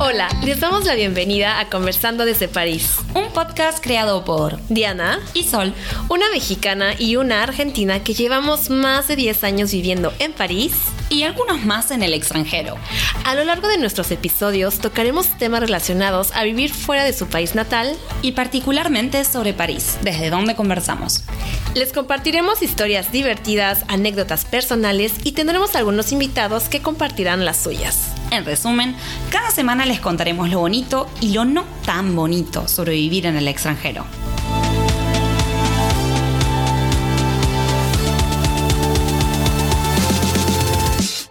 Hola, les damos la bienvenida a Conversando desde París. Un podcast creado por Diana y Sol, una mexicana y una argentina que llevamos más de 10 años viviendo en París y algunos más en el extranjero. A lo largo de nuestros episodios tocaremos temas relacionados a vivir fuera de su país natal y particularmente sobre París, desde donde conversamos. Les compartiremos historias divertidas, anécdotas personales y tendremos algunos invitados que compartirán las suyas. En resumen, cada semana les contaremos lo bonito y lo no tan bonito sobre vivir en el extranjero.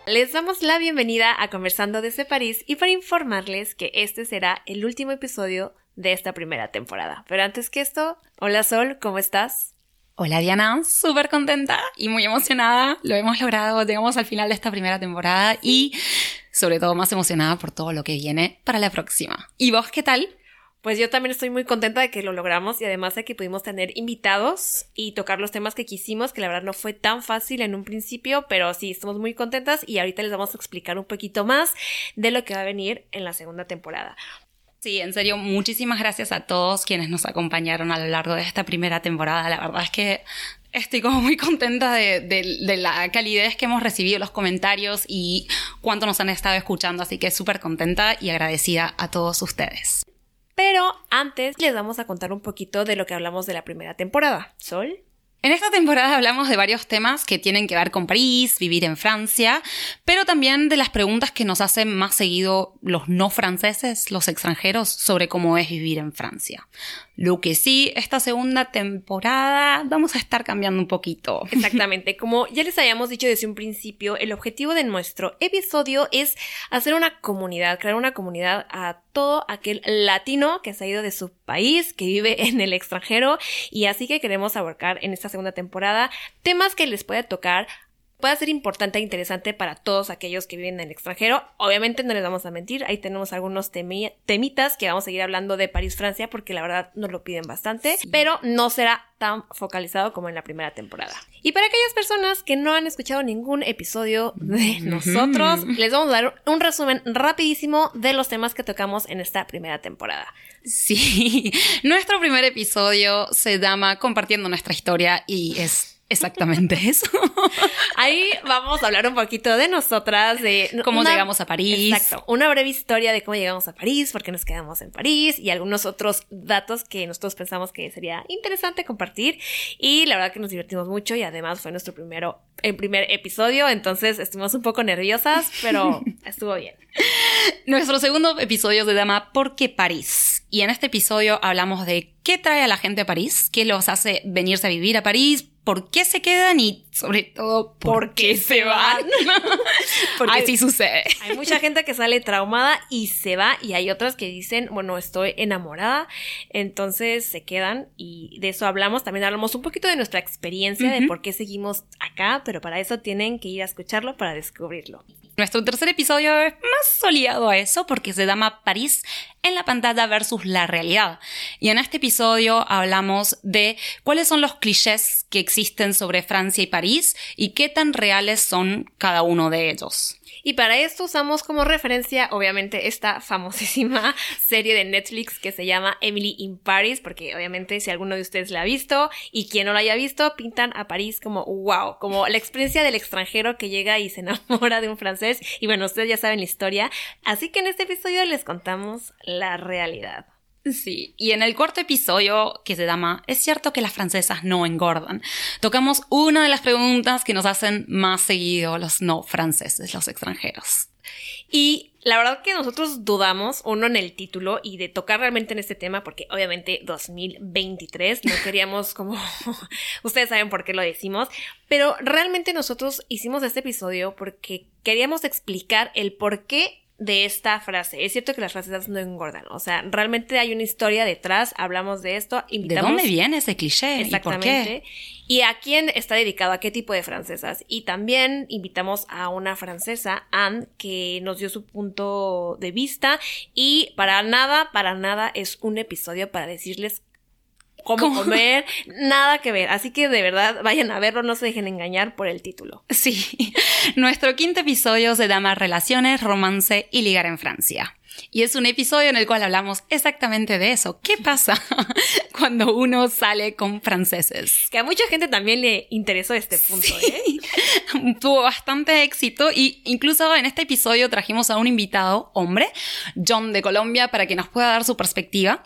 Les damos la bienvenida a Conversando desde París y para informarles que este será el último episodio de esta primera temporada. Pero antes que esto, hola Sol, ¿cómo estás? Hola Diana, súper contenta y muy emocionada. Lo hemos logrado, llegamos al final de esta primera temporada y sobre todo más emocionada por todo lo que viene para la próxima. ¿Y vos qué tal? Pues yo también estoy muy contenta de que lo logramos y además de que pudimos tener invitados y tocar los temas que quisimos, que la verdad no fue tan fácil en un principio, pero sí, estamos muy contentas y ahorita les vamos a explicar un poquito más de lo que va a venir en la segunda temporada. Sí, en serio, muchísimas gracias a todos quienes nos acompañaron a lo largo de esta primera temporada. La verdad es que estoy como muy contenta de, de, la calidez que hemos recibido, los comentarios y cuánto nos han estado escuchando, así que súper contenta y agradecida a todos ustedes. Pero antes les vamos a contar un poquito de lo que hablamos de la primera temporada. Sol. En esta temporada hablamos de varios temas que tienen que ver con París, vivir en Francia, pero también de las preguntas que nos hacen más seguido los no franceses, los extranjeros, sobre cómo es vivir en Francia. Lo que sí, esta segunda temporada vamos a estar cambiando un poquito. Exactamente, como ya les habíamos dicho desde un principio, el objetivo de nuestro episodio es hacer una comunidad, crear una comunidad a todo aquel latino que se ha ido de su país, que vive en el extranjero, y así que queremos abarcar en esta segunda temporada temas que les puede tocar pueda ser importante e interesante para todos aquellos que viven en el extranjero. Obviamente no les vamos a mentir, ahí tenemos algunos temitas que vamos a seguir hablando de París, Francia, porque la verdad nos lo piden bastante, pero no será tan focalizado como en la primera temporada. Y para aquellas personas que no han escuchado ningún episodio de nosotros, les vamos a dar un resumen rapidísimo de los temas que tocamos en esta primera temporada. Sí, nuestro primer episodio se llama Compartiendo nuestra historia y es Exactamente eso. Ahí vamos a hablar un poquito de nosotras, de cómo llegamos a París. Exacto, una breve historia de cómo llegamos a París, por qué nos quedamos en París y algunos otros datos que nosotros pensamos que sería interesante compartir. Y la verdad que nos divertimos mucho y además fue nuestro primero, el primer episodio, entonces estuvimos un poco nerviosas, pero estuvo bien. Nuestro segundo episodio se llama ¿Por qué París? Y en este episodio hablamos de qué trae a la gente a París, qué los hace venirse a vivir a París, por qué se quedan y sobre todo por, qué se van. Porque así sucede. Hay mucha gente que sale traumada y se va y hay otras que dicen, bueno, estoy enamorada, entonces se quedan y de eso hablamos. También hablamos un poquito de nuestra experiencia, de por qué seguimos acá, pero para eso tienen que ir a escucharlo para descubrirlo. Nuestro tercer episodio es más soleado a eso porque se llama París en la pantalla versus la realidad. Y en este episodio hablamos de cuáles son los clichés que existen sobre Francia y París y qué tan reales son cada uno de ellos. Y para esto usamos como referencia, obviamente, esta famosísima serie de Netflix que se llama Emily in Paris, porque obviamente si alguno de ustedes la ha visto y quien no la haya visto, pintan a París como wow, como la experiencia del extranjero que llega y se enamora de un francés. Y bueno, ustedes ya saben la historia. Así que en este episodio les contamos la realidad. Sí, y en el cuarto episodio que se llama ¿Es cierto que las francesas no engordan? Tocamos una de las preguntas que nos hacen más seguido los no franceses, los extranjeros. Y la verdad que nosotros dudamos, uno en el título y de tocar realmente en este tema, porque obviamente 2023 no queríamos como, ustedes saben por qué lo decimos, pero realmente nosotros hicimos este episodio porque queríamos explicar el por qué de esta frase. Es cierto que las frases no engordan, o sea, realmente hay una historia detrás, hablamos de esto, invitamos... ¿De dónde viene ese cliché? Exactamente. ¿Y, a quién está dedicado, a qué tipo de francesas. Y también invitamos a una francesa, Anne, que nos dio su punto de vista y para nada, para nada es un episodio para decirles cómo comer, nada que ver. Así que de verdad vayan a verlo, no se dejen engañar por el título. Sí, nuestro quinto episodio se llama Relaciones, Romance y Ligar en Francia. Y es un episodio en el cual hablamos exactamente de eso. ¿Qué pasa cuando uno sale con franceses? Que a mucha gente también le interesó este punto, ¿eh? Tuvo bastante éxito y incluso en este episodio trajimos a un invitado, hombre, John de Colombia, para que nos pueda dar su perspectiva.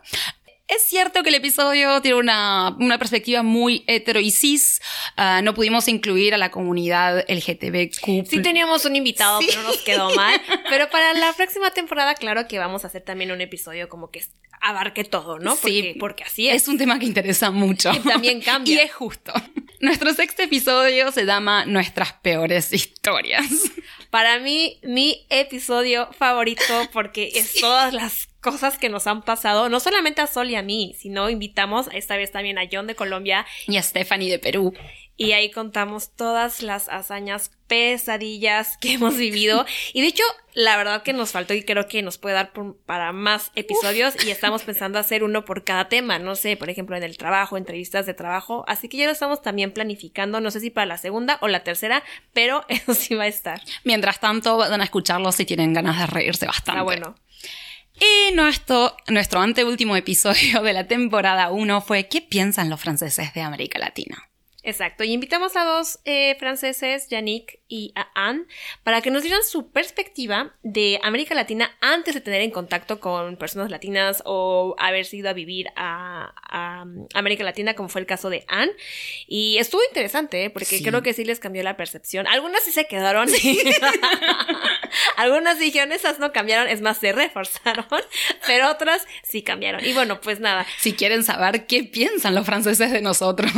Es cierto que el episodio tiene una, perspectiva muy hetero y cis. Ah, no pudimos incluir a la comunidad LGTBQ. Sí teníamos un invitado, pero nos quedó mal. Pero para la próxima temporada, claro que vamos a hacer también un episodio como que abarque todo, ¿no? sí, porque así es. Es un tema que interesa mucho. Y también cambia. Y es justo. Nuestro sexto episodio se llama Nuestras peores historias. Para mí, mi episodio favorito porque es todas las cosas que nos han pasado, no solamente a Sol y a mí, sino invitamos esta vez también a John de Colombia y a Stephanie de Perú. Y ahí contamos todas las hazañas, pesadillas que hemos vivido. Y de hecho, la verdad que nos faltó y creo que nos puede dar para más episodios. Y estamos pensando hacer uno por cada tema. No sé, por ejemplo, en el trabajo, entrevistas de trabajo. Así que ya lo estamos también planificando. No sé si para la segunda o la tercera, pero eso sí va a estar. Mientras tanto, van a escucharlo si tienen ganas de reírse bastante. Ah, bueno. Y nuestro, nuestro anteúltimo episodio de la temporada 1 fue ¿Qué piensan los franceses de América Latina? Exacto, y invitamos a dos eh, franceses, Yannick y a Anne, para que nos dieran su perspectiva de América Latina antes de tener en contacto con personas latinas o haber ido a vivir a, América Latina, como fue el caso de Anne. Y estuvo interesante, ¿eh? porque creo que sí les cambió la percepción. Algunas sí se quedaron. Algunas dijeron, esas no cambiaron, es más, se reforzaron, pero otras sí cambiaron. Y bueno, pues nada. Si quieren saber qué piensan los franceses de nosotros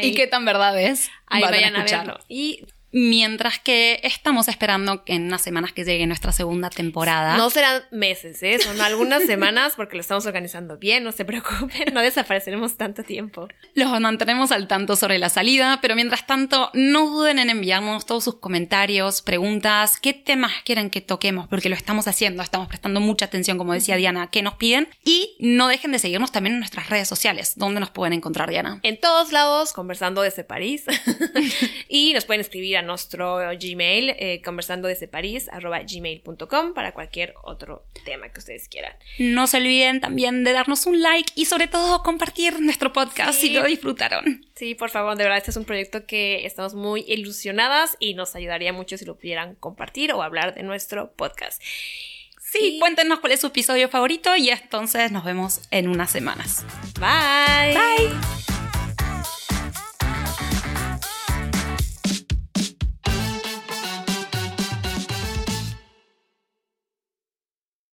y qué tan verdad es, ahí vayan a. Y Mientras que estamos esperando que en unas semanas que llegue nuestra segunda temporada. No serán meses, ¿eh? Son algunas semanas porque lo estamos organizando bien, no se preocupen, no desapareceremos tanto tiempo. Los mantenemos al tanto sobre la salida, pero mientras tanto, no duden en enviarnos todos sus comentarios, preguntas, qué temas quieren que toquemos, porque lo estamos haciendo, estamos prestando mucha atención, como decía Diana, qué nos piden. Y no dejen de seguirnos también en nuestras redes sociales. ¿Dónde nos pueden encontrar, Diana? En todos lados, conversando desde París. y nos pueden escribir a nuestro Gmail, eh, conversando desde París, arroba gmail.com para cualquier otro tema que ustedes quieran. No se olviden también de darnos un like y sobre todo compartir nuestro podcast si lo disfrutaron. Sí, por favor, de verdad, este es un proyecto que estamos muy ilusionadas y nos ayudaría mucho si lo pudieran compartir o hablar de nuestro podcast. Sí, cuéntenos cuál es su episodio favorito y entonces nos vemos en unas semanas. Bye. Bye.